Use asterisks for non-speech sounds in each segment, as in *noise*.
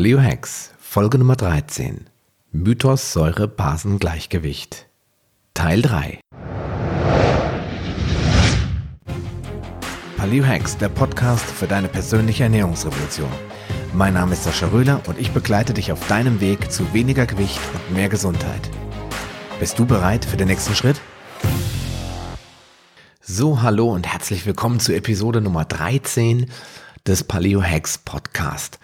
Paleo Hacks, Folge Nummer 13. Mythos Säure Basen Gleichgewicht. Teil 3. Paleo Hacks, der Podcast für deine persönliche Ernährungsrevolution. Mein Name ist Sascha Röhler und ich begleite dich auf deinem Weg zu weniger Gewicht und mehr Gesundheit. Bist du bereit für den nächsten Schritt? So, hallo und herzlich willkommen zu Episode Nummer 13 des Paleo Hacks Podcast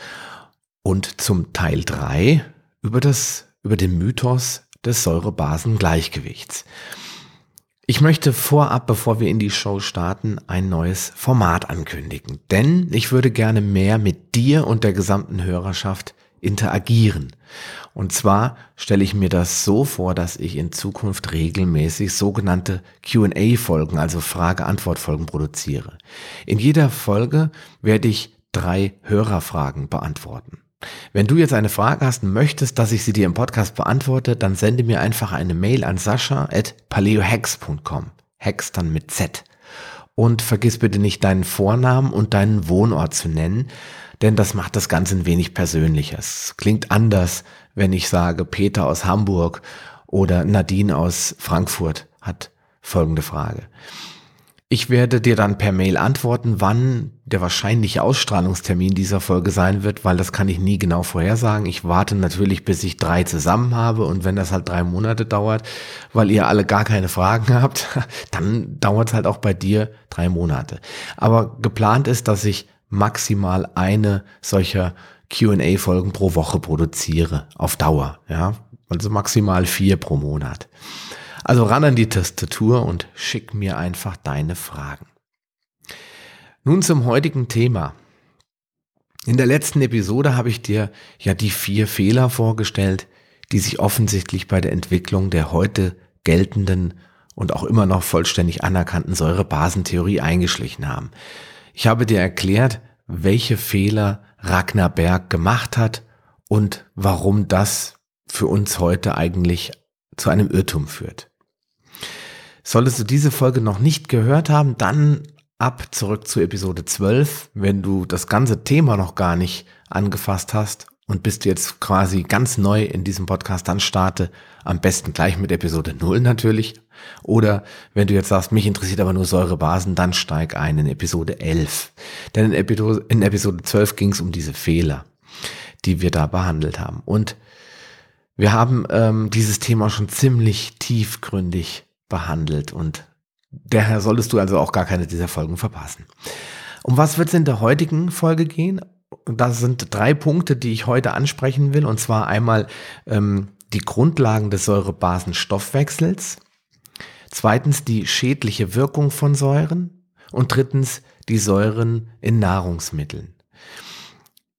und zum Teil 3 über das, über den Mythos des Säurebasengleichgewichts. Ich möchte vorab, bevor wir in die Show starten, ein neues Format ankündigen, denn ich würde gerne mehr mit dir und der gesamten Hörerschaft interagieren. Und zwar stelle ich mir das so vor, dass ich in Zukunft regelmäßig sogenannte QA-Folgen, also Frage-Antwort-Folgen produziere. In jeder Folge werde ich drei Hörerfragen beantworten. Wenn du jetzt eine Frage hast und möchtest, dass ich sie dir im Podcast beantworte, dann sende mir einfach eine Mail an sascha.paleohex.com. Hex dann mit Z. Und vergiss bitte nicht deinen Vornamen und deinen Wohnort zu nennen, denn das macht das Ganze ein wenig persönlicher. Es klingt anders, wenn ich sage, Peter aus Hamburg oder Nadine aus Frankfurt hat folgende Frage. Ich werde dir dann per Mail antworten, wann der wahrscheinliche Ausstrahlungstermin dieser Folge sein wird, weil das kann ich nie genau vorhersagen. Ich warte natürlich, bis ich drei zusammen habe und wenn das halt drei Monate dauert, weil ihr alle gar keine Fragen *laughs* habt, dann dauert es halt auch bei dir drei Monate. Aber geplant ist, dass ich maximal eine solcher Q&A-Folgen pro Woche produziere, auf Dauer, ja, also maximal vier pro Monat. Also ran an die Tastatur und schick mir einfach deine Fragen. Nun zum heutigen Thema. In der letzten Episode habe ich dir ja die vier Fehler vorgestellt, die sich offensichtlich bei der Entwicklung der heute geltenden und auch immer noch vollständig anerkannten Säurebasentheorie eingeschlichen haben. Ich habe dir erklärt, welche Fehler Ragnar Berg gemacht hat und warum das für uns heute eigentlich zu einem Irrtum führt. Solltest du diese Folge noch nicht gehört haben, dann ab zurück zu Episode 12. Wenn du das ganze Thema noch gar nicht angefasst hast und bist jetzt quasi ganz neu in diesem Podcast, dann starte am besten gleich mit Episode 0 natürlich. Oder wenn du jetzt sagst, mich interessiert aber nur Säurebasen, dann steig ein in Episode 11. Denn in Episode, in Episode 12 ging es um diese Fehler, die wir da behandelt haben. Und wir haben ähm, dieses Thema schon ziemlich tiefgründig behandelt und daher solltest du also auch gar keine dieser Folgen verpassen. Um was wird es in der heutigen Folge gehen? Das sind drei Punkte, die ich heute ansprechen will. Und zwar einmal ähm, die Grundlagen des Säurebasenstoffwechsels. Zweitens die schädliche Wirkung von Säuren. Und drittens die Säuren in Nahrungsmitteln.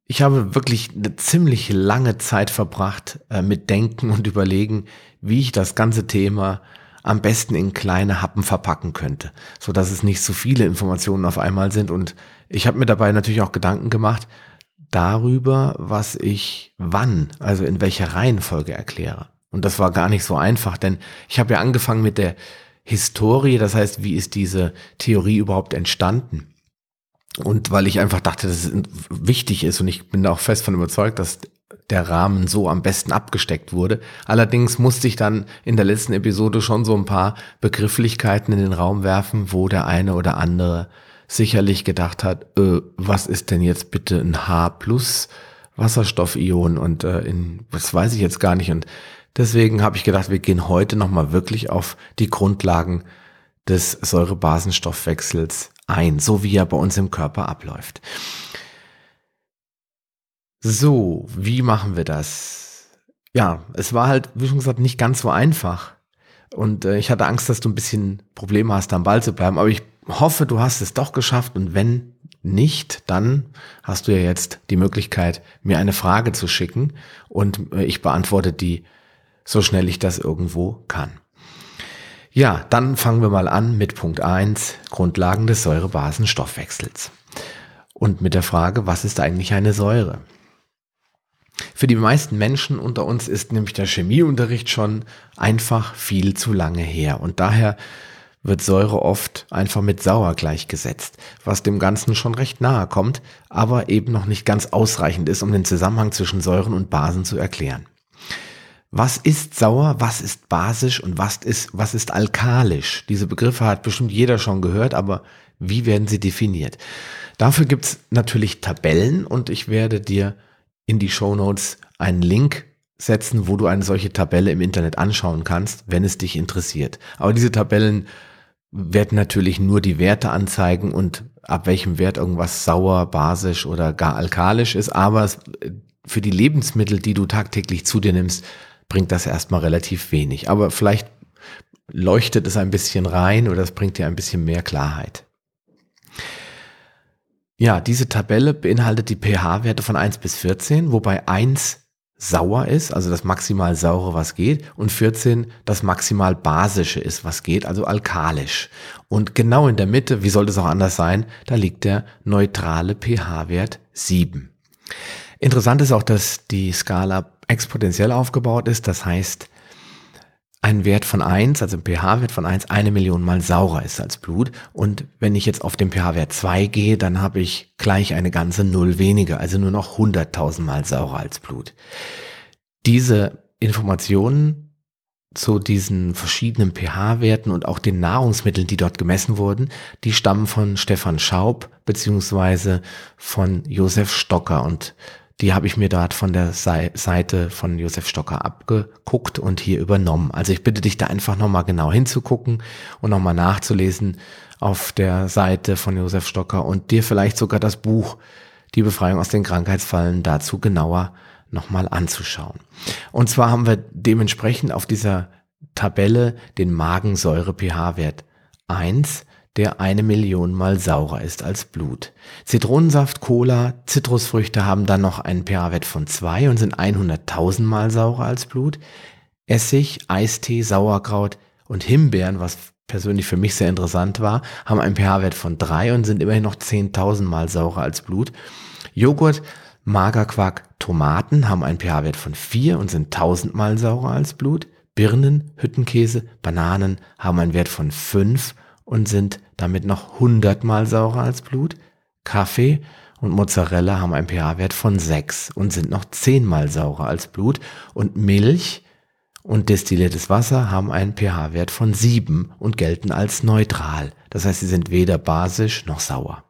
Ich habe wirklich eine ziemlich lange Zeit verbracht äh, mit Denken und Überlegen, wie ich das ganze Thema am besten in kleine Happen verpacken könnte, so dass es nicht so viele Informationen auf einmal sind. Und ich habe mir dabei natürlich auch Gedanken gemacht darüber, was ich wann, also in welcher Reihenfolge erkläre. Und das war gar nicht so einfach, denn ich habe ja angefangen mit der Historie, das heißt, wie ist diese Theorie überhaupt entstanden? Und weil ich einfach dachte, dass es wichtig ist und ich bin da auch fest von überzeugt, dass der Rahmen so am besten abgesteckt wurde. Allerdings musste ich dann in der letzten Episode schon so ein paar Begrifflichkeiten in den Raum werfen, wo der eine oder andere sicherlich gedacht hat, äh, was ist denn jetzt bitte ein H plus Wasserstoffion und äh, in, das weiß ich jetzt gar nicht. Und deswegen habe ich gedacht, wir gehen heute nochmal wirklich auf die Grundlagen des Säurebasenstoffwechsels ein, so wie er bei uns im Körper abläuft. So, wie machen wir das? Ja, es war halt, wie schon gesagt, nicht ganz so einfach. Und äh, ich hatte Angst, dass du ein bisschen Probleme hast, am Ball zu bleiben. Aber ich hoffe, du hast es doch geschafft. Und wenn nicht, dann hast du ja jetzt die Möglichkeit, mir eine Frage zu schicken. Und äh, ich beantworte die so schnell ich das irgendwo kann. Ja, dann fangen wir mal an mit Punkt eins Grundlagen des Säurebasenstoffwechsels. Und mit der Frage, was ist eigentlich eine Säure? Für die meisten Menschen unter uns ist nämlich der Chemieunterricht schon einfach viel zu lange her. Und daher wird Säure oft einfach mit sauer gleichgesetzt, was dem Ganzen schon recht nahe kommt, aber eben noch nicht ganz ausreichend ist, um den Zusammenhang zwischen Säuren und Basen zu erklären. Was ist sauer, was ist basisch und was ist, was ist alkalisch? Diese Begriffe hat bestimmt jeder schon gehört, aber wie werden sie definiert? Dafür gibt's natürlich Tabellen und ich werde dir in die Show Notes einen Link setzen, wo du eine solche Tabelle im Internet anschauen kannst, wenn es dich interessiert. Aber diese Tabellen werden natürlich nur die Werte anzeigen und ab welchem Wert irgendwas sauer, basisch oder gar alkalisch ist. Aber für die Lebensmittel, die du tagtäglich zu dir nimmst, bringt das erstmal relativ wenig. Aber vielleicht leuchtet es ein bisschen rein oder es bringt dir ein bisschen mehr Klarheit. Ja, diese Tabelle beinhaltet die pH-Werte von 1 bis 14, wobei 1 sauer ist, also das maximal saure, was geht, und 14 das maximal basische ist, was geht, also alkalisch. Und genau in der Mitte, wie sollte es auch anders sein, da liegt der neutrale pH-Wert 7. Interessant ist auch, dass die Skala exponentiell aufgebaut ist, das heißt, ein Wert von 1, also ein pH-Wert von 1, eine Million mal saurer ist als Blut. Und wenn ich jetzt auf den pH-Wert 2 gehe, dann habe ich gleich eine ganze Null weniger, also nur noch 100.000 mal saurer als Blut. Diese Informationen zu diesen verschiedenen pH-Werten und auch den Nahrungsmitteln, die dort gemessen wurden, die stammen von Stefan Schaub beziehungsweise von Josef Stocker und die habe ich mir dort von der Seite von Josef Stocker abgeguckt und hier übernommen. Also ich bitte dich da einfach nochmal genau hinzugucken und nochmal nachzulesen auf der Seite von Josef Stocker und dir vielleicht sogar das Buch Die Befreiung aus den Krankheitsfallen dazu genauer nochmal anzuschauen. Und zwar haben wir dementsprechend auf dieser Tabelle den Magensäure-pH-Wert 1 der eine Million mal saurer ist als Blut. Zitronensaft, Cola, Zitrusfrüchte haben dann noch einen pH-Wert von 2 und sind 100.000 mal saurer als Blut. Essig, Eistee, Sauerkraut und Himbeeren, was persönlich für mich sehr interessant war, haben einen pH-Wert von 3 und sind immerhin noch 10.000 mal saurer als Blut. Joghurt, Magerquark, Tomaten haben einen pH-Wert von 4 und sind 1000 mal saurer als Blut. Birnen, Hüttenkäse, Bananen haben einen Wert von 5 und sind damit noch hundertmal saurer als Blut. Kaffee und Mozzarella haben einen pH-Wert von 6 und sind noch zehnmal saurer als Blut. Und Milch und destilliertes Wasser haben einen pH-Wert von 7 und gelten als neutral. Das heißt, sie sind weder basisch noch sauer.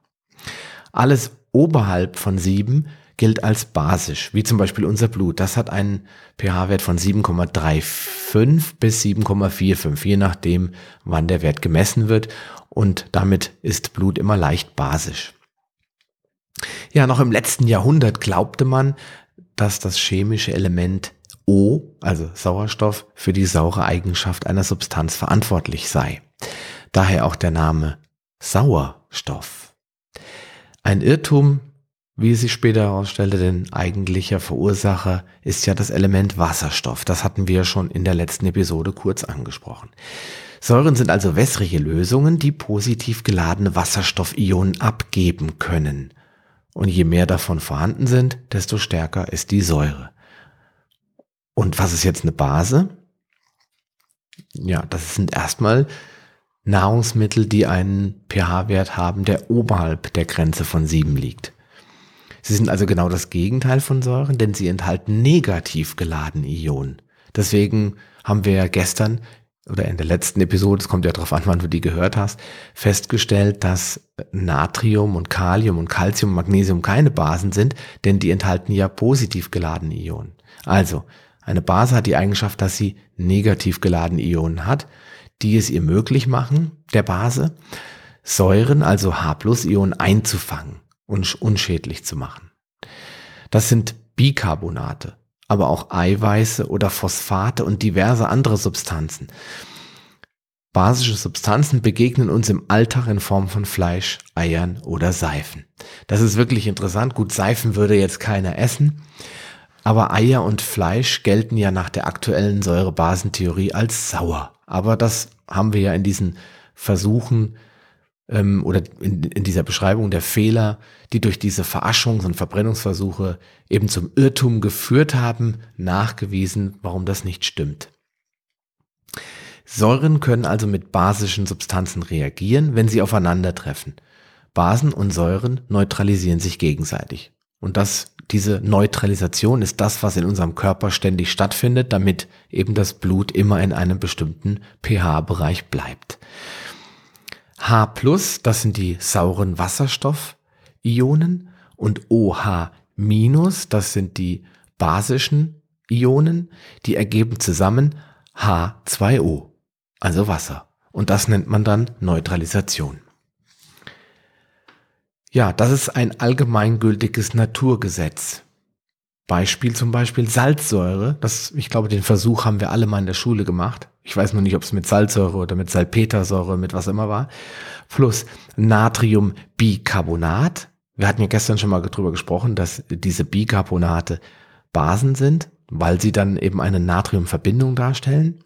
Alles oberhalb von 7 gilt als basisch, wie zum Beispiel unser Blut. Das hat einen pH-Wert von 7,35 bis 7,45, je nachdem, wann der Wert gemessen wird. Und damit ist Blut immer leicht basisch. Ja, noch im letzten Jahrhundert glaubte man, dass das chemische Element O, also Sauerstoff, für die saure Eigenschaft einer Substanz verantwortlich sei. Daher auch der Name Sauerstoff. Ein Irrtum, wie sich später herausstellte, denn eigentlicher Verursacher ist ja das Element Wasserstoff. Das hatten wir schon in der letzten Episode kurz angesprochen. Säuren sind also wässrige Lösungen, die positiv geladene Wasserstoffionen abgeben können. Und je mehr davon vorhanden sind, desto stärker ist die Säure. Und was ist jetzt eine Base? Ja, das sind erstmal Nahrungsmittel, die einen pH-Wert haben, der oberhalb der Grenze von 7 liegt. Sie sind also genau das Gegenteil von Säuren, denn sie enthalten negativ geladene Ionen. Deswegen haben wir ja gestern oder in der letzten Episode, es kommt ja darauf an, wann du die gehört hast, festgestellt, dass Natrium und Kalium und Calcium und Magnesium keine Basen sind, denn die enthalten ja positiv geladene Ionen. Also, eine Base hat die Eigenschaft, dass sie negativ geladene Ionen hat, die es ihr möglich machen, der Base, Säuren, also H-Ionen einzufangen und unschädlich zu machen. Das sind Bicarbonate, aber auch Eiweiße oder Phosphate und diverse andere Substanzen. Basische Substanzen begegnen uns im Alltag in Form von Fleisch, Eiern oder Seifen. Das ist wirklich interessant. Gut, Seifen würde jetzt keiner essen, aber Eier und Fleisch gelten ja nach der aktuellen Säurebasentheorie als sauer. Aber das haben wir ja in diesen Versuchen ähm, oder in, in dieser Beschreibung der Fehler, die durch diese Verarschungs- und Verbrennungsversuche eben zum Irrtum geführt haben, nachgewiesen, warum das nicht stimmt. Säuren können also mit basischen Substanzen reagieren, wenn sie aufeinandertreffen. Basen und Säuren neutralisieren sich gegenseitig. Und das, diese Neutralisation ist das, was in unserem Körper ständig stattfindet, damit eben das Blut immer in einem bestimmten pH-Bereich bleibt. H+, das sind die sauren Wasserstoffionen und OH-, das sind die basischen Ionen, die ergeben zusammen H2O, also Wasser. Und das nennt man dann Neutralisation. Ja, das ist ein allgemeingültiges Naturgesetz. Beispiel zum Beispiel Salzsäure. Das, ich glaube, den Versuch haben wir alle mal in der Schule gemacht. Ich weiß nur nicht, ob es mit Salzsäure oder mit Salpetersäure, mit was immer war. Plus Natriumbicarbonat. Wir hatten ja gestern schon mal drüber gesprochen, dass diese Bicarbonate Basen sind, weil sie dann eben eine Natriumverbindung darstellen.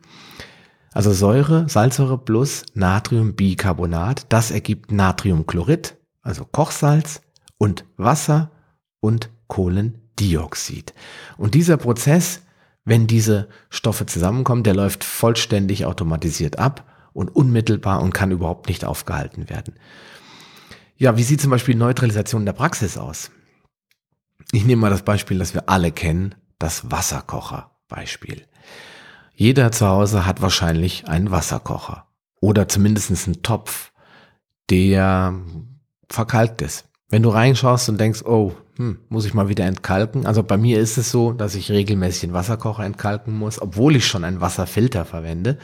Also Säure, Salzsäure plus Natriumbicarbonat, das ergibt Natriumchlorid also Kochsalz und Wasser und Kohlendioxid. Und dieser Prozess, wenn diese Stoffe zusammenkommen, der läuft vollständig automatisiert ab und unmittelbar und kann überhaupt nicht aufgehalten werden. Ja, wie sieht zum Beispiel Neutralisation in der Praxis aus? Ich nehme mal das Beispiel, das wir alle kennen, das Wasserkocher-Beispiel. Jeder zu Hause hat wahrscheinlich einen Wasserkocher oder zumindest einen Topf, der verkalkt ist. Wenn du reinschaust und denkst, oh, hm, muss ich mal wieder entkalken. Also bei mir ist es so, dass ich regelmäßig den Wasserkocher entkalken muss, obwohl ich schon einen Wasserfilter verwende.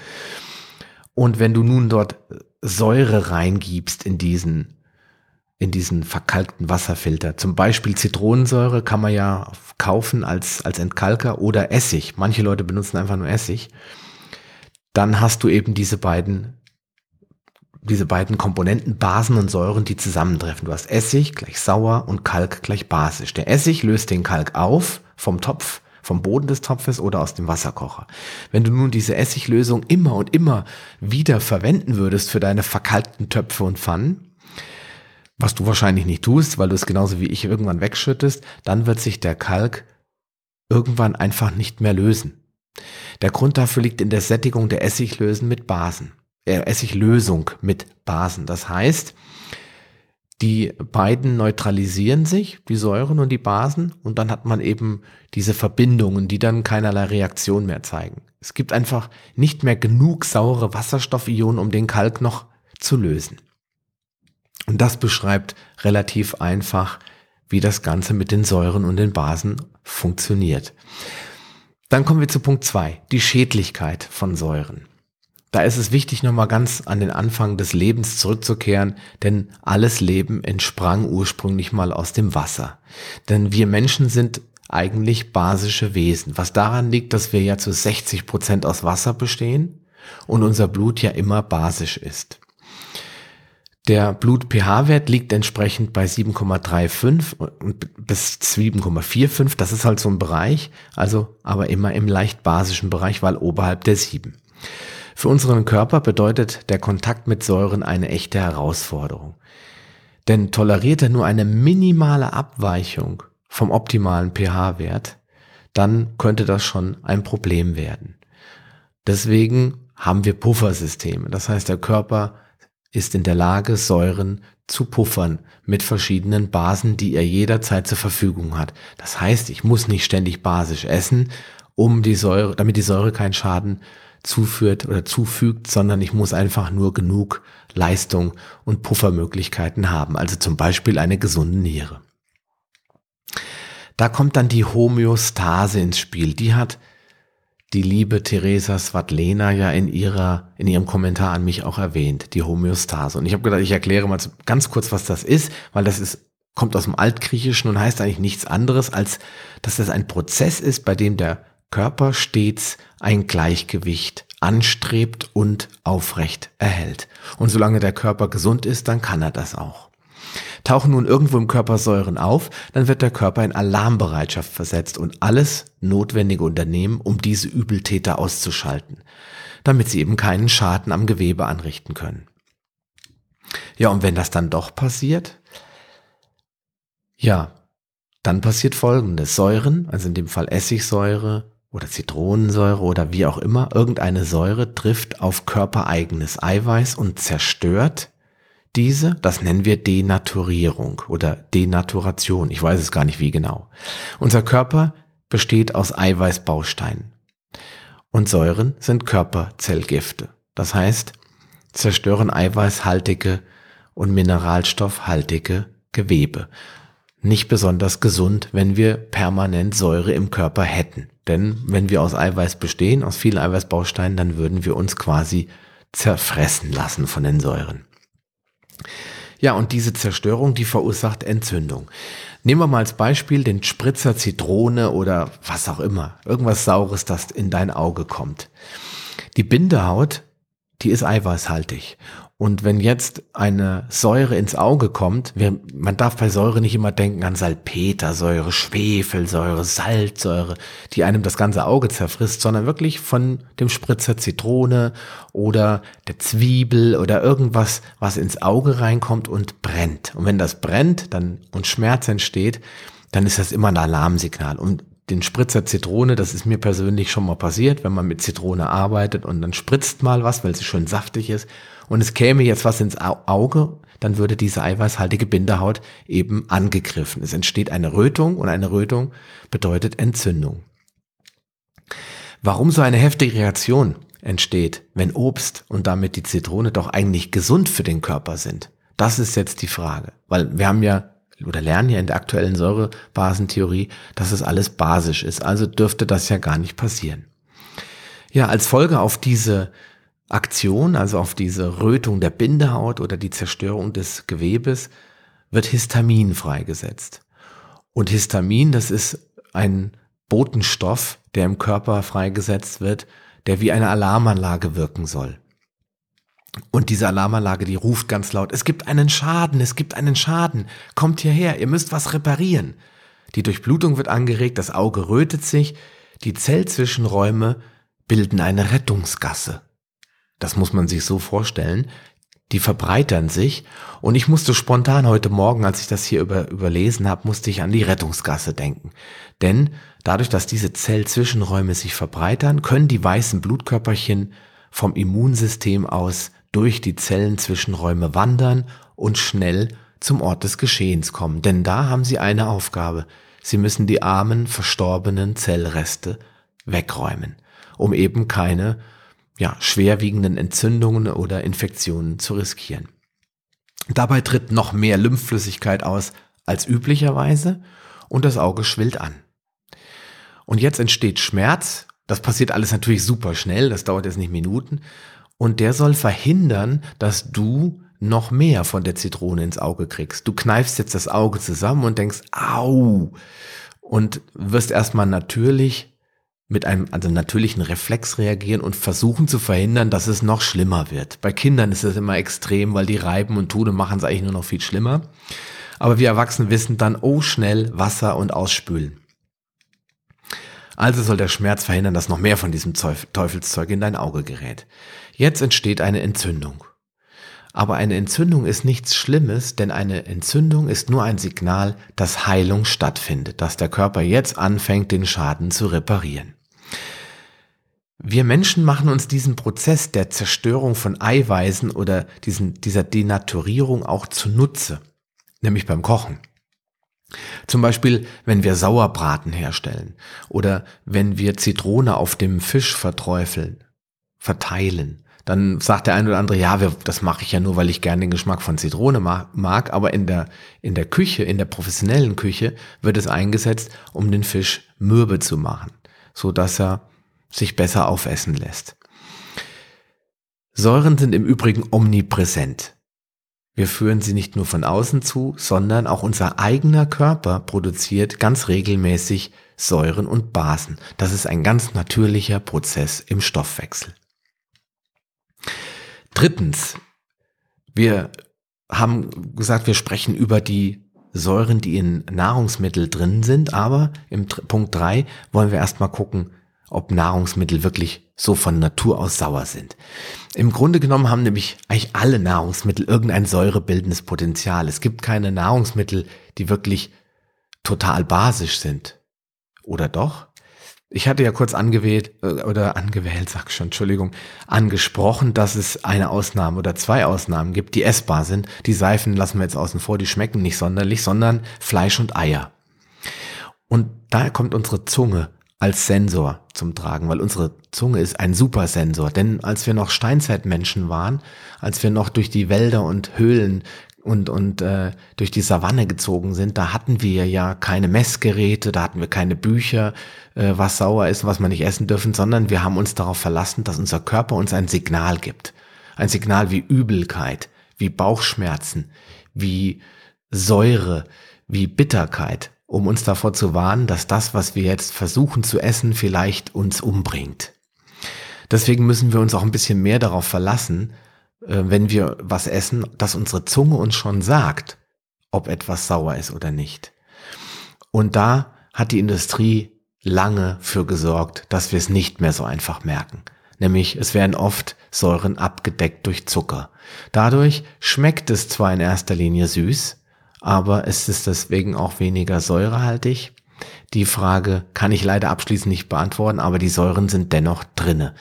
Und wenn du nun dort Säure reingibst in diesen, in diesen verkalkten Wasserfilter, zum Beispiel Zitronensäure kann man ja kaufen als, als Entkalker oder Essig. Manche Leute benutzen einfach nur Essig. Dann hast du eben diese beiden diese beiden Komponenten Basen und Säuren, die zusammentreffen. Du hast Essig gleich sauer und Kalk gleich basisch. Der Essig löst den Kalk auf vom Topf, vom Boden des Topfes oder aus dem Wasserkocher. Wenn du nun diese Essiglösung immer und immer wieder verwenden würdest für deine verkalkten Töpfe und Pfannen, was du wahrscheinlich nicht tust, weil du es genauso wie ich irgendwann wegschüttest, dann wird sich der Kalk irgendwann einfach nicht mehr lösen. Der Grund dafür liegt in der Sättigung der Essiglösen mit Basen äh, Essiglösung mit Basen. Das heißt, die beiden neutralisieren sich, die Säuren und die Basen, und dann hat man eben diese Verbindungen, die dann keinerlei Reaktion mehr zeigen. Es gibt einfach nicht mehr genug saure Wasserstoffionen, um den Kalk noch zu lösen. Und das beschreibt relativ einfach, wie das Ganze mit den Säuren und den Basen funktioniert. Dann kommen wir zu Punkt zwei: die Schädlichkeit von Säuren. Da ist es wichtig, nochmal ganz an den Anfang des Lebens zurückzukehren, denn alles Leben entsprang ursprünglich mal aus dem Wasser. Denn wir Menschen sind eigentlich basische Wesen, was daran liegt, dass wir ja zu 60 Prozent aus Wasser bestehen und unser Blut ja immer basisch ist. Der Blut-pH-Wert liegt entsprechend bei 7,35 bis 7,45. Das ist halt so ein Bereich, also aber immer im leicht basischen Bereich, weil oberhalb der 7. Für unseren Körper bedeutet der Kontakt mit Säuren eine echte Herausforderung. Denn toleriert er nur eine minimale Abweichung vom optimalen pH-Wert, dann könnte das schon ein Problem werden. Deswegen haben wir Puffersysteme. Das heißt, der Körper ist in der Lage, Säuren zu puffern mit verschiedenen Basen, die er jederzeit zur Verfügung hat. Das heißt, ich muss nicht ständig basisch essen, um die Säure, damit die Säure keinen Schaden zuführt oder zufügt, sondern ich muss einfach nur genug Leistung und Puffermöglichkeiten haben, also zum Beispiel eine gesunde Niere. Da kommt dann die Homöostase ins Spiel. Die hat die liebe Theresa Svatlena ja in ihrer, in ihrem Kommentar an mich auch erwähnt, die Homöostase. Und ich habe gedacht, ich erkläre mal ganz kurz, was das ist, weil das ist, kommt aus dem Altgriechischen und heißt eigentlich nichts anderes, als dass das ein Prozess ist, bei dem der Körper stets ein Gleichgewicht anstrebt und aufrecht erhält. Und solange der Körper gesund ist, dann kann er das auch. Tauchen nun irgendwo im Körper Säuren auf, dann wird der Körper in Alarmbereitschaft versetzt und alles Notwendige unternehmen, um diese Übeltäter auszuschalten, damit sie eben keinen Schaden am Gewebe anrichten können. Ja, und wenn das dann doch passiert, ja, dann passiert folgendes. Säuren, also in dem Fall Essigsäure, oder Zitronensäure oder wie auch immer, irgendeine Säure trifft auf körpereigenes Eiweiß und zerstört diese, das nennen wir Denaturierung oder Denaturation. Ich weiß es gar nicht wie genau. Unser Körper besteht aus Eiweißbausteinen. Und Säuren sind Körperzellgifte. Das heißt, zerstören eiweißhaltige und mineralstoffhaltige Gewebe. Nicht besonders gesund, wenn wir permanent Säure im Körper hätten. Denn wenn wir aus Eiweiß bestehen, aus vielen Eiweißbausteinen, dann würden wir uns quasi zerfressen lassen von den Säuren. Ja, und diese Zerstörung, die verursacht Entzündung. Nehmen wir mal als Beispiel den Spritzer Zitrone oder was auch immer. Irgendwas Saures, das in dein Auge kommt. Die Bindehaut, die ist eiweißhaltig. Und wenn jetzt eine Säure ins Auge kommt, man darf bei Säure nicht immer denken an Salpetersäure, Schwefelsäure, Salzsäure, die einem das ganze Auge zerfrisst, sondern wirklich von dem Spritzer Zitrone oder der Zwiebel oder irgendwas, was ins Auge reinkommt und brennt. Und wenn das brennt dann und Schmerz entsteht, dann ist das immer ein Alarmsignal. Und den Spritzer Zitrone, das ist mir persönlich schon mal passiert, wenn man mit Zitrone arbeitet und dann spritzt mal was, weil sie schön saftig ist und es käme jetzt was ins Auge, dann würde diese eiweißhaltige Bindehaut eben angegriffen. Es entsteht eine Rötung und eine Rötung bedeutet Entzündung. Warum so eine heftige Reaktion entsteht, wenn Obst und damit die Zitrone doch eigentlich gesund für den Körper sind? Das ist jetzt die Frage, weil wir haben ja oder lernen ja in der aktuellen Säurebasentheorie, dass es alles basisch ist. Also dürfte das ja gar nicht passieren. Ja, als Folge auf diese Aktion, also auf diese Rötung der Bindehaut oder die Zerstörung des Gewebes, wird Histamin freigesetzt. Und Histamin, das ist ein Botenstoff, der im Körper freigesetzt wird, der wie eine Alarmanlage wirken soll. Und diese Alarmanlage, die ruft ganz laut, es gibt einen Schaden, es gibt einen Schaden, kommt hierher, ihr müsst was reparieren. Die Durchblutung wird angeregt, das Auge rötet sich, die Zellzwischenräume bilden eine Rettungsgasse. Das muss man sich so vorstellen. Die verbreitern sich und ich musste spontan heute Morgen, als ich das hier über, überlesen habe, musste ich an die Rettungsgasse denken. Denn dadurch, dass diese Zellzwischenräume sich verbreitern, können die weißen Blutkörperchen vom Immunsystem aus durch die Zellenzwischenräume wandern und schnell zum Ort des Geschehens kommen. Denn da haben sie eine Aufgabe. Sie müssen die armen, verstorbenen Zellreste wegräumen, um eben keine ja, schwerwiegenden Entzündungen oder Infektionen zu riskieren. Dabei tritt noch mehr Lymphflüssigkeit aus als üblicherweise und das Auge schwillt an. Und jetzt entsteht Schmerz. Das passiert alles natürlich super schnell, das dauert jetzt nicht Minuten. Und der soll verhindern, dass du noch mehr von der Zitrone ins Auge kriegst. Du kneifst jetzt das Auge zusammen und denkst, au, und wirst erstmal natürlich mit einem also natürlichen Reflex reagieren und versuchen zu verhindern, dass es noch schlimmer wird. Bei Kindern ist es immer extrem, weil die reiben und tun und machen es eigentlich nur noch viel schlimmer. Aber wir Erwachsenen wissen dann, oh schnell Wasser und ausspülen. Also soll der Schmerz verhindern, dass noch mehr von diesem Teufelszeug in dein Auge gerät. Jetzt entsteht eine Entzündung. Aber eine Entzündung ist nichts Schlimmes, denn eine Entzündung ist nur ein Signal, dass Heilung stattfindet, dass der Körper jetzt anfängt, den Schaden zu reparieren. Wir Menschen machen uns diesen Prozess der Zerstörung von Eiweißen oder diesen, dieser Denaturierung auch zunutze, nämlich beim Kochen. Zum Beispiel, wenn wir Sauerbraten herstellen oder wenn wir Zitrone auf dem Fisch verträufeln, verteilen dann sagt der eine oder andere, ja, wir, das mache ich ja nur, weil ich gerne den Geschmack von Zitrone mag, aber in der, in der Küche, in der professionellen Küche wird es eingesetzt, um den Fisch mürbe zu machen, so dass er sich besser aufessen lässt. Säuren sind im Übrigen omnipräsent. Wir führen sie nicht nur von außen zu, sondern auch unser eigener Körper produziert ganz regelmäßig Säuren und Basen. Das ist ein ganz natürlicher Prozess im Stoffwechsel. Drittens, wir haben gesagt, wir sprechen über die Säuren, die in Nahrungsmittel drin sind, aber im Punkt drei wollen wir erstmal gucken, ob Nahrungsmittel wirklich so von Natur aus sauer sind. Im Grunde genommen haben nämlich eigentlich alle Nahrungsmittel irgendein säurebildendes Potenzial. Es gibt keine Nahrungsmittel, die wirklich total basisch sind. Oder doch? Ich hatte ja kurz angewählt äh, oder angewählt, sag schon, Entschuldigung, angesprochen, dass es eine Ausnahme oder zwei Ausnahmen gibt, die essbar sind. Die Seifen lassen wir jetzt außen vor, die schmecken nicht sonderlich, sondern Fleisch und Eier. Und daher kommt unsere Zunge als Sensor zum Tragen, weil unsere Zunge ist ein Supersensor. Denn als wir noch Steinzeitmenschen waren, als wir noch durch die Wälder und Höhlen und, und äh, durch die Savanne gezogen sind, da hatten wir ja keine Messgeräte, da hatten wir keine Bücher, äh, was sauer ist, was man nicht essen dürfen, sondern wir haben uns darauf verlassen, dass unser Körper uns ein Signal gibt. Ein Signal wie Übelkeit, wie Bauchschmerzen, wie Säure, wie Bitterkeit, um uns davor zu warnen, dass das, was wir jetzt versuchen zu essen, vielleicht uns umbringt. Deswegen müssen wir uns auch ein bisschen mehr darauf verlassen, äh, wenn wir was essen, dass unsere Zunge uns schon sagt, ob etwas sauer ist oder nicht. Und da hat die Industrie lange für gesorgt, dass wir es nicht mehr so einfach merken. Nämlich es werden oft Säuren abgedeckt durch Zucker. Dadurch schmeckt es zwar in erster Linie süß, aber es ist deswegen auch weniger säurehaltig. Die Frage kann ich leider abschließend nicht beantworten, aber die Säuren sind dennoch drinne.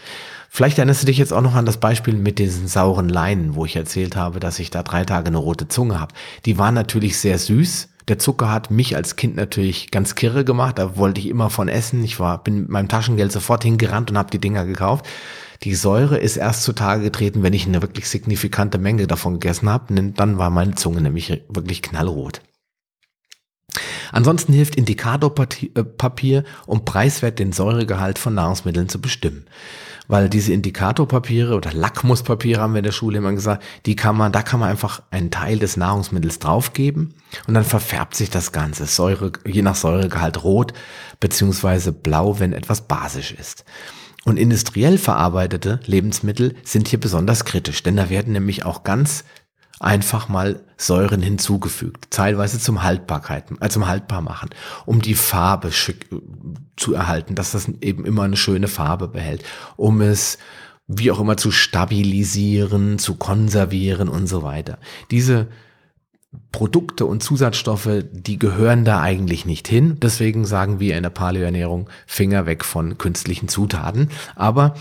Vielleicht erinnerst du dich jetzt auch noch an das Beispiel mit diesen sauren Leinen, wo ich erzählt habe, dass ich da drei Tage eine rote Zunge habe. Die waren natürlich sehr süß. Der Zucker hat mich als Kind natürlich ganz kirre gemacht. Da wollte ich immer von essen. Ich war, bin mit meinem Taschengeld sofort hingerannt und habe die Dinger gekauft. Die Säure ist erst zutage getreten, wenn ich eine wirklich signifikante Menge davon gegessen habe. Dann war meine Zunge nämlich wirklich knallrot. Ansonsten hilft Indikatorpapier, um preiswert den Säuregehalt von Nahrungsmitteln zu bestimmen weil diese Indikatorpapiere oder Lackmuspapiere haben wir in der Schule immer gesagt, die kann man, da kann man einfach einen Teil des Nahrungsmittels draufgeben und dann verfärbt sich das Ganze, Säure, je nach Säuregehalt rot beziehungsweise blau, wenn etwas basisch ist. Und industriell verarbeitete Lebensmittel sind hier besonders kritisch, denn da werden nämlich auch ganz einfach mal Säuren hinzugefügt, teilweise zum Haltbarkeit, äh, zum haltbar machen, um die Farbe schick, äh, zu erhalten, dass das eben immer eine schöne Farbe behält, um es wie auch immer zu stabilisieren, zu konservieren und so weiter. Diese Produkte und Zusatzstoffe, die gehören da eigentlich nicht hin. Deswegen sagen wir in der Paleoernährung Finger weg von künstlichen Zutaten. Aber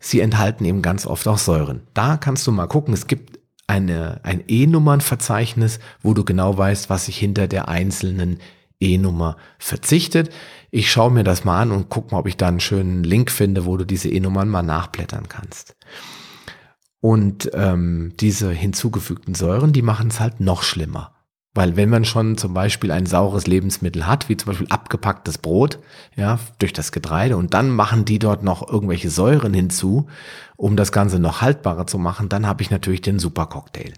sie enthalten eben ganz oft auch Säuren. Da kannst du mal gucken. Es gibt eine, ein E-Nummern-Verzeichnis, wo du genau weißt, was sich hinter der einzelnen E-Nummer verzichtet. Ich schaue mir das mal an und guck mal, ob ich da einen schönen Link finde, wo du diese E-Nummern mal nachblättern kannst. Und ähm, diese hinzugefügten Säuren, die machen es halt noch schlimmer. Weil wenn man schon zum Beispiel ein saures Lebensmittel hat, wie zum Beispiel abgepacktes Brot, ja, durch das Getreide, und dann machen die dort noch irgendwelche Säuren hinzu, um das Ganze noch haltbarer zu machen, dann habe ich natürlich den Supercocktail.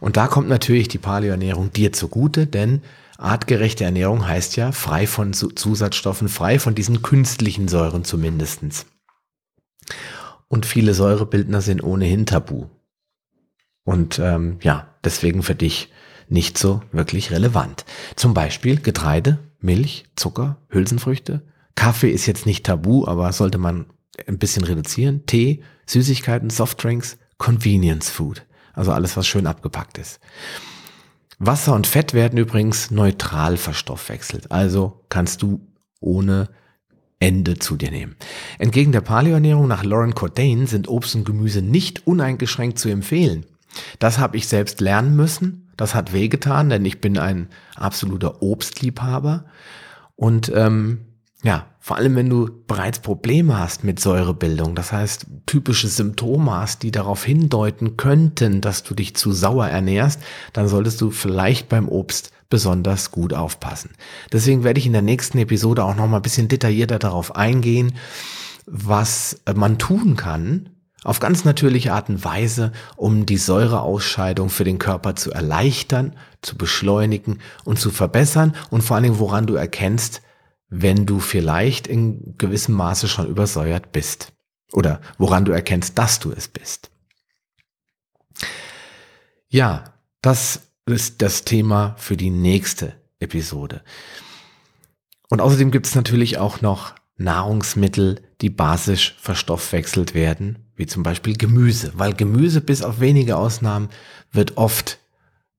Und da kommt natürlich die Paleoernährung dir zugute, denn artgerechte Ernährung heißt ja frei von Zusatzstoffen, frei von diesen künstlichen Säuren zumindestens. Und viele Säurebildner sind ohnehin tabu. Und ähm, ja, deswegen für dich nicht so wirklich relevant. Zum Beispiel Getreide, Milch, Zucker, Hülsenfrüchte. Kaffee ist jetzt nicht tabu, aber sollte man ein bisschen reduzieren. Tee, Süßigkeiten, Softdrinks, Convenience Food. Also alles, was schön abgepackt ist. Wasser und Fett werden übrigens neutral verstoffwechselt. Also kannst du ohne Ende zu dir nehmen. Entgegen der Paleoernährung nach Lauren Cordain sind Obst und Gemüse nicht uneingeschränkt zu empfehlen. Das habe ich selbst lernen müssen das hat wehgetan, denn ich bin ein absoluter Obstliebhaber. Und ähm, ja, vor allem wenn du bereits Probleme hast mit Säurebildung, das heißt typische Symptome hast, die darauf hindeuten könnten, dass du dich zu sauer ernährst, dann solltest du vielleicht beim Obst besonders gut aufpassen. Deswegen werde ich in der nächsten Episode auch noch mal ein bisschen detaillierter darauf eingehen, was man tun kann, auf ganz natürliche Art und Weise, um die Säureausscheidung für den Körper zu erleichtern, zu beschleunigen und zu verbessern und vor allen Dingen, woran du erkennst, wenn du vielleicht in gewissem Maße schon übersäuert bist oder woran du erkennst, dass du es bist. Ja, das ist das Thema für die nächste Episode. Und außerdem gibt es natürlich auch noch Nahrungsmittel, die basisch verstoffwechselt werden, wie zum Beispiel Gemüse, weil Gemüse bis auf wenige Ausnahmen wird oft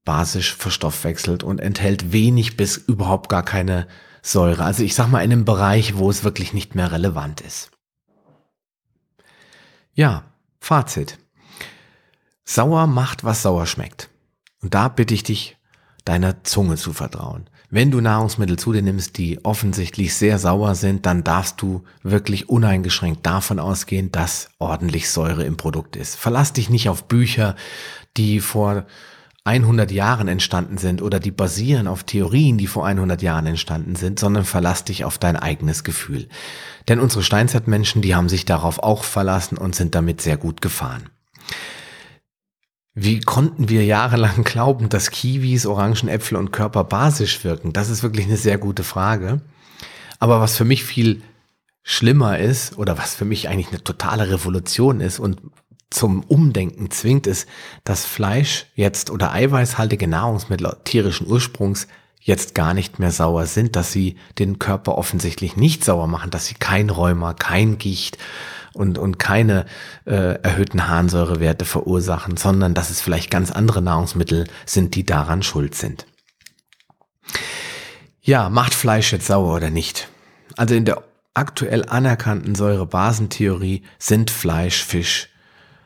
basisch verstoffwechselt und enthält wenig bis überhaupt gar keine Säure. Also ich sag mal in einem Bereich, wo es wirklich nicht mehr relevant ist. Ja, Fazit. Sauer macht, was sauer schmeckt. Und da bitte ich dich, deiner Zunge zu vertrauen. Wenn du Nahrungsmittel zu dir nimmst, die offensichtlich sehr sauer sind, dann darfst du wirklich uneingeschränkt davon ausgehen, dass ordentlich Säure im Produkt ist. Verlass dich nicht auf Bücher, die vor 100 Jahren entstanden sind oder die basieren auf Theorien, die vor 100 Jahren entstanden sind, sondern verlass dich auf dein eigenes Gefühl. Denn unsere Steinzeitmenschen, die haben sich darauf auch verlassen und sind damit sehr gut gefahren. Wie konnten wir jahrelang *laughs* glauben, dass Kiwis, Orangen, Äpfel und Körper basisch wirken? Das ist wirklich eine sehr gute Frage. Aber was für mich viel schlimmer ist oder was für mich eigentlich eine totale Revolution ist und zum Umdenken zwingt, ist, dass Fleisch jetzt oder eiweißhaltige Nahrungsmittel tierischen Ursprungs jetzt gar nicht mehr sauer sind, dass sie den Körper offensichtlich nicht sauer machen, dass sie kein Rheuma, kein Gicht, und, und keine äh, erhöhten Harnsäurewerte verursachen, sondern dass es vielleicht ganz andere Nahrungsmittel sind, die daran schuld sind. Ja, macht Fleisch jetzt sauer oder nicht? Also in der aktuell anerkannten Säurebasentheorie sind Fleisch, Fisch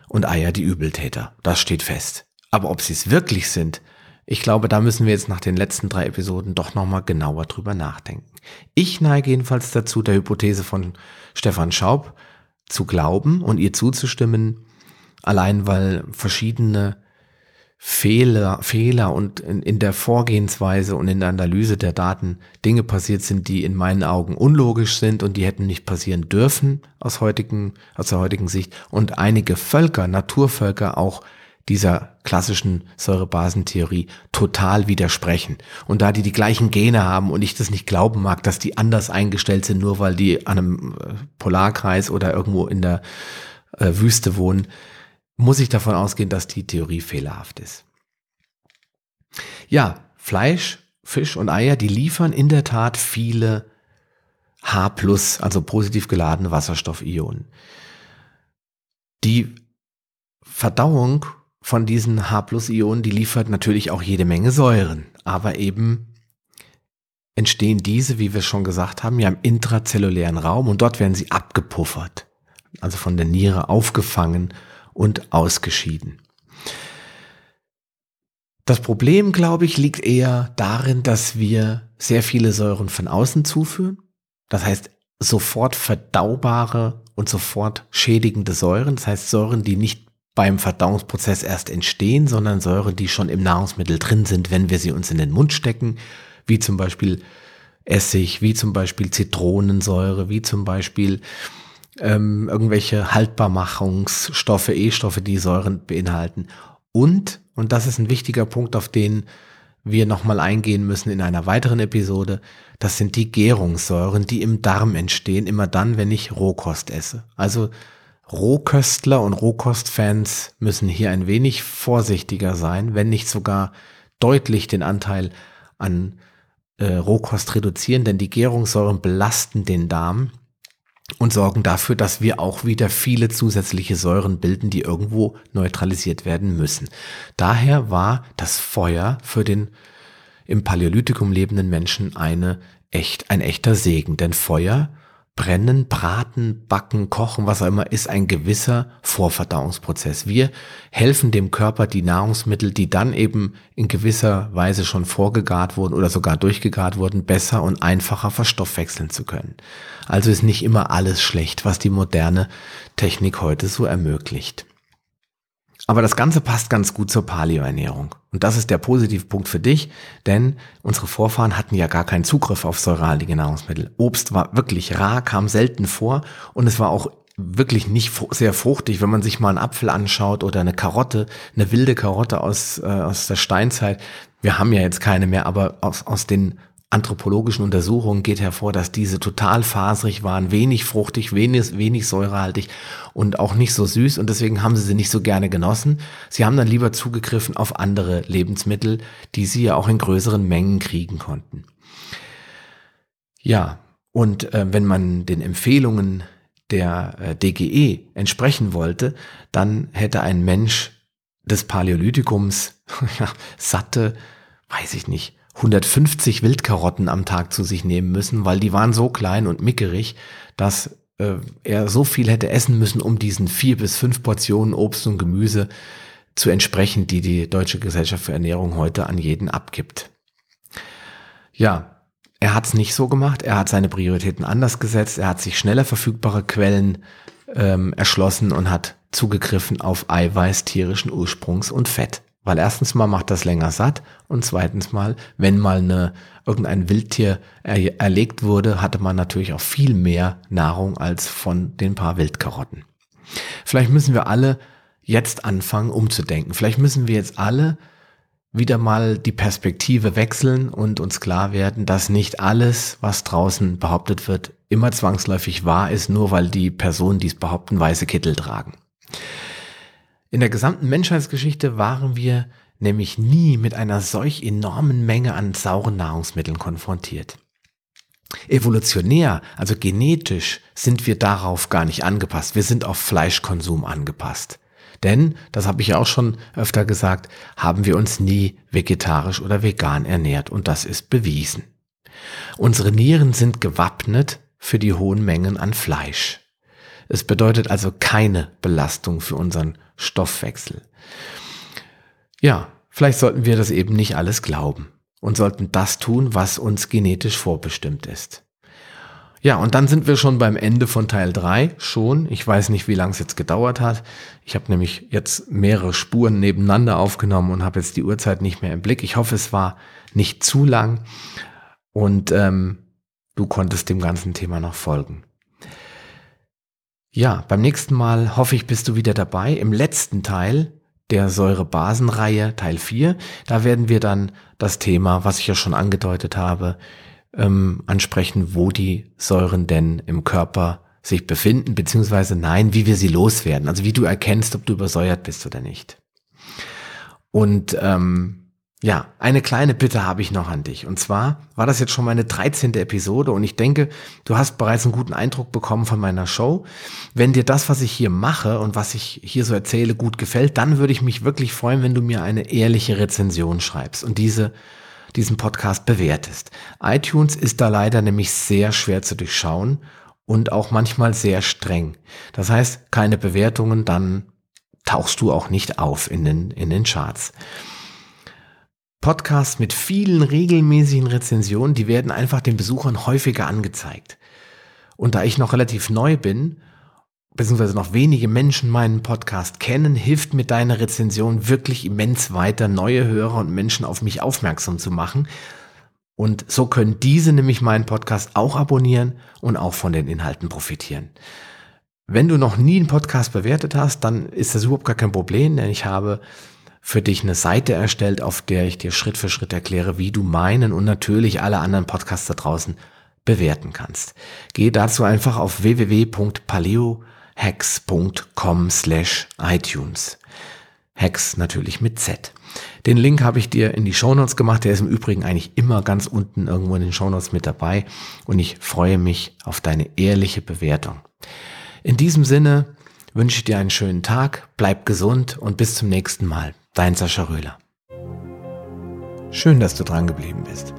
und Eier die Übeltäter. Das steht fest. Aber ob sie es wirklich sind, ich glaube, da müssen wir jetzt nach den letzten drei Episoden doch nochmal genauer drüber nachdenken. Ich neige jedenfalls dazu, der Hypothese von Stefan Schaub zu glauben und ihr zuzustimmen, allein weil verschiedene Fehler, Fehler und in, in, der Vorgehensweise und in der Analyse der Daten Dinge passiert sind, die in meinen Augen unlogisch sind und die hätten nicht passieren dürfen aus heutigen, aus der heutigen Sicht und einige Völker, Naturvölker auch dieser klassischen Säurebasentheorie total widersprechen. Und da die die gleichen Gene haben und ich das nicht glauben mag, dass die anders eingestellt sind, nur weil die an einem äh, Polarkreis oder irgendwo in der äh, Wüste wohnen, muss ich davon ausgehen, dass die Theorie fehlerhaft ist. Ja, Fleisch, Fisch und Eier, die liefern in der Tat viele H+, also positiv geladene Wasserstoffionen. Die Verdauung von diesen H-Ionen, die liefert natürlich auch jede Menge Säuren, aber eben entstehen diese, wie wir schon gesagt haben, ja im intrazellulären Raum und dort werden sie abgepuffert, also von der Niere aufgefangen und ausgeschieden. Das Problem, glaube ich, liegt eher darin, dass wir sehr viele Säuren von außen zuführen. Das heißt, sofort verdaubare und sofort schädigende Säuren. Das heißt, Säuren, die nicht beim Verdauungsprozess erst entstehen, sondern Säuren, die schon im Nahrungsmittel drin sind, wenn wir sie uns in den Mund stecken, wie zum Beispiel Essig, wie zum Beispiel Zitronensäure, wie zum Beispiel ähm, irgendwelche Haltbarmachungsstoffe, E-Stoffe, die Säuren beinhalten. Und, und das ist ein wichtiger Punkt, auf den wir nochmal eingehen müssen in einer weiteren Episode, das sind die Gärungssäuren, die im Darm entstehen, immer dann, wenn ich Rohkost esse. Also Rohköstler und Rohkostfans müssen hier ein wenig vorsichtiger sein, wenn nicht sogar deutlich den Anteil an äh, Rohkost reduzieren, denn die Gärungssäuren belasten den Darm und sorgen dafür, dass wir auch wieder viele zusätzliche Säuren bilden, die irgendwo neutralisiert werden müssen. Daher war das Feuer für den im Paläolithikum lebenden Menschen eine echt, ein echter Segen, denn Feuer Brennen, Braten, Backen, Kochen, was auch immer, ist ein gewisser Vorverdauungsprozess. Wir helfen dem Körper, die Nahrungsmittel, die dann eben in gewisser Weise schon vorgegart wurden oder sogar durchgegart wurden, besser und einfacher verstoffwechseln zu können. Also ist nicht immer alles schlecht, was die moderne Technik heute so ermöglicht. Aber das Ganze passt ganz gut zur Paleo-Ernährung. Und das ist der positive Punkt für dich, denn unsere Vorfahren hatten ja gar keinen Zugriff auf säurehaltige Nahrungsmittel. Obst war wirklich rar, kam selten vor und es war auch wirklich nicht sehr fruchtig, wenn man sich mal einen Apfel anschaut oder eine Karotte, eine wilde Karotte aus, äh, aus der Steinzeit. Wir haben ja jetzt keine mehr, aber aus, aus den anthropologischen Untersuchungen geht hervor, dass diese total faserig waren, wenig fruchtig, wenig, wenig säurehaltig und auch nicht so süß und deswegen haben sie sie nicht so gerne genossen. Sie haben dann lieber zugegriffen auf andere Lebensmittel, die sie ja auch in größeren Mengen kriegen konnten. Ja, und äh, wenn man den Empfehlungen der äh, DGE entsprechen wollte, dann hätte ein Mensch des Paläolithikums *laughs* satte, weiß ich nicht, 150 Wildkarotten am Tag zu sich nehmen müssen, weil die waren so klein und mickerig, dass äh, er so viel hätte essen müssen, um diesen vier bis fünf Portionen Obst und Gemüse zu entsprechen, die die Deutsche Gesellschaft für Ernährung heute an jeden abgibt. Ja, er hat es nicht so gemacht, er hat seine Prioritäten anders gesetzt, er hat sich schneller verfügbare Quellen ähm, erschlossen und hat zugegriffen auf Eiweiß tierischen Ursprungs und Fett. Weil erstens mal macht das länger satt und zweitens mal, wenn mal eine, irgendein Wildtier er, erlegt wurde, hatte man natürlich auch viel mehr Nahrung als von den paar Wildkarotten. Vielleicht müssen wir alle jetzt anfangen umzudenken. Vielleicht müssen wir jetzt alle wieder mal die Perspektive wechseln und uns klar werden, dass nicht alles, was draußen behauptet wird, immer zwangsläufig wahr ist, nur weil die Personen, die es behaupten, weiße Kittel tragen. In der gesamten Menschheitsgeschichte waren wir nämlich nie mit einer solch enormen Menge an sauren Nahrungsmitteln konfrontiert. Evolutionär, also genetisch, sind wir darauf gar nicht angepasst. Wir sind auf Fleischkonsum angepasst. Denn, das habe ich ja auch schon öfter gesagt, haben wir uns nie vegetarisch oder vegan ernährt und das ist bewiesen. Unsere Nieren sind gewappnet für die hohen Mengen an Fleisch. Es bedeutet also keine Belastung für unseren Stoffwechsel. Ja, vielleicht sollten wir das eben nicht alles glauben und sollten das tun, was uns genetisch vorbestimmt ist. Ja, und dann sind wir schon beim Ende von Teil 3 schon. Ich weiß nicht, wie lange es jetzt gedauert hat. Ich habe nämlich jetzt mehrere Spuren nebeneinander aufgenommen und habe jetzt die Uhrzeit nicht mehr im Blick. Ich hoffe, es war nicht zu lang und ähm, du konntest dem ganzen Thema noch folgen. Ja, beim nächsten Mal hoffe ich, bist du wieder dabei. Im letzten Teil der Säurebasenreihe, Teil 4, da werden wir dann das Thema, was ich ja schon angedeutet habe, ähm, ansprechen, wo die Säuren denn im Körper sich befinden, beziehungsweise nein, wie wir sie loswerden. Also wie du erkennst, ob du übersäuert bist oder nicht. Und ähm, ja, eine kleine Bitte habe ich noch an dich. Und zwar war das jetzt schon meine 13. Episode und ich denke, du hast bereits einen guten Eindruck bekommen von meiner Show. Wenn dir das, was ich hier mache und was ich hier so erzähle, gut gefällt, dann würde ich mich wirklich freuen, wenn du mir eine ehrliche Rezension schreibst und diese diesen Podcast bewertest. iTunes ist da leider nämlich sehr schwer zu durchschauen und auch manchmal sehr streng. Das heißt, keine Bewertungen, dann tauchst du auch nicht auf in den, in den Charts. Podcasts mit vielen regelmäßigen Rezensionen, die werden einfach den Besuchern häufiger angezeigt. Und da ich noch relativ neu bin, beziehungsweise noch wenige Menschen meinen Podcast kennen, hilft mir deine Rezension wirklich immens weiter, neue Hörer und Menschen auf mich aufmerksam zu machen. Und so können diese nämlich meinen Podcast auch abonnieren und auch von den Inhalten profitieren. Wenn du noch nie einen Podcast bewertet hast, dann ist das überhaupt gar kein Problem, denn ich habe für dich eine Seite erstellt, auf der ich dir Schritt für Schritt erkläre, wie du meinen und natürlich alle anderen Podcasts da draußen bewerten kannst. Geh dazu einfach auf www.paleohacks.com slash iTunes. Hacks natürlich mit Z. Den Link habe ich dir in die Shownotes gemacht. Der ist im Übrigen eigentlich immer ganz unten irgendwo in den Shownotes mit dabei. Und ich freue mich auf deine ehrliche Bewertung. In diesem Sinne wünsche ich dir einen schönen Tag, bleib gesund und bis zum nächsten Mal. Dein Sascha Röhler. Schön, dass du dran geblieben bist.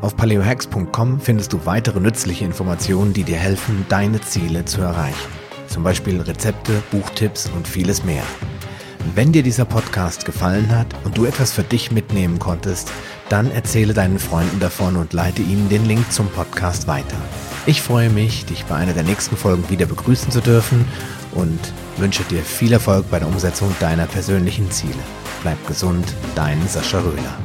Auf paleohacks.com findest du weitere nützliche Informationen, die dir helfen, deine Ziele zu erreichen. Zum Beispiel Rezepte, Buchtipps und vieles mehr. Wenn dir dieser Podcast gefallen hat und du etwas für dich mitnehmen konntest, dann erzähle deinen Freunden davon und leite ihnen den Link zum Podcast weiter. Ich freue mich, dich bei einer der nächsten Folgen wieder begrüßen zu dürfen und wünsche dir viel Erfolg bei der Umsetzung deiner persönlichen Ziele. Bleib gesund, dein Sascha Röhler.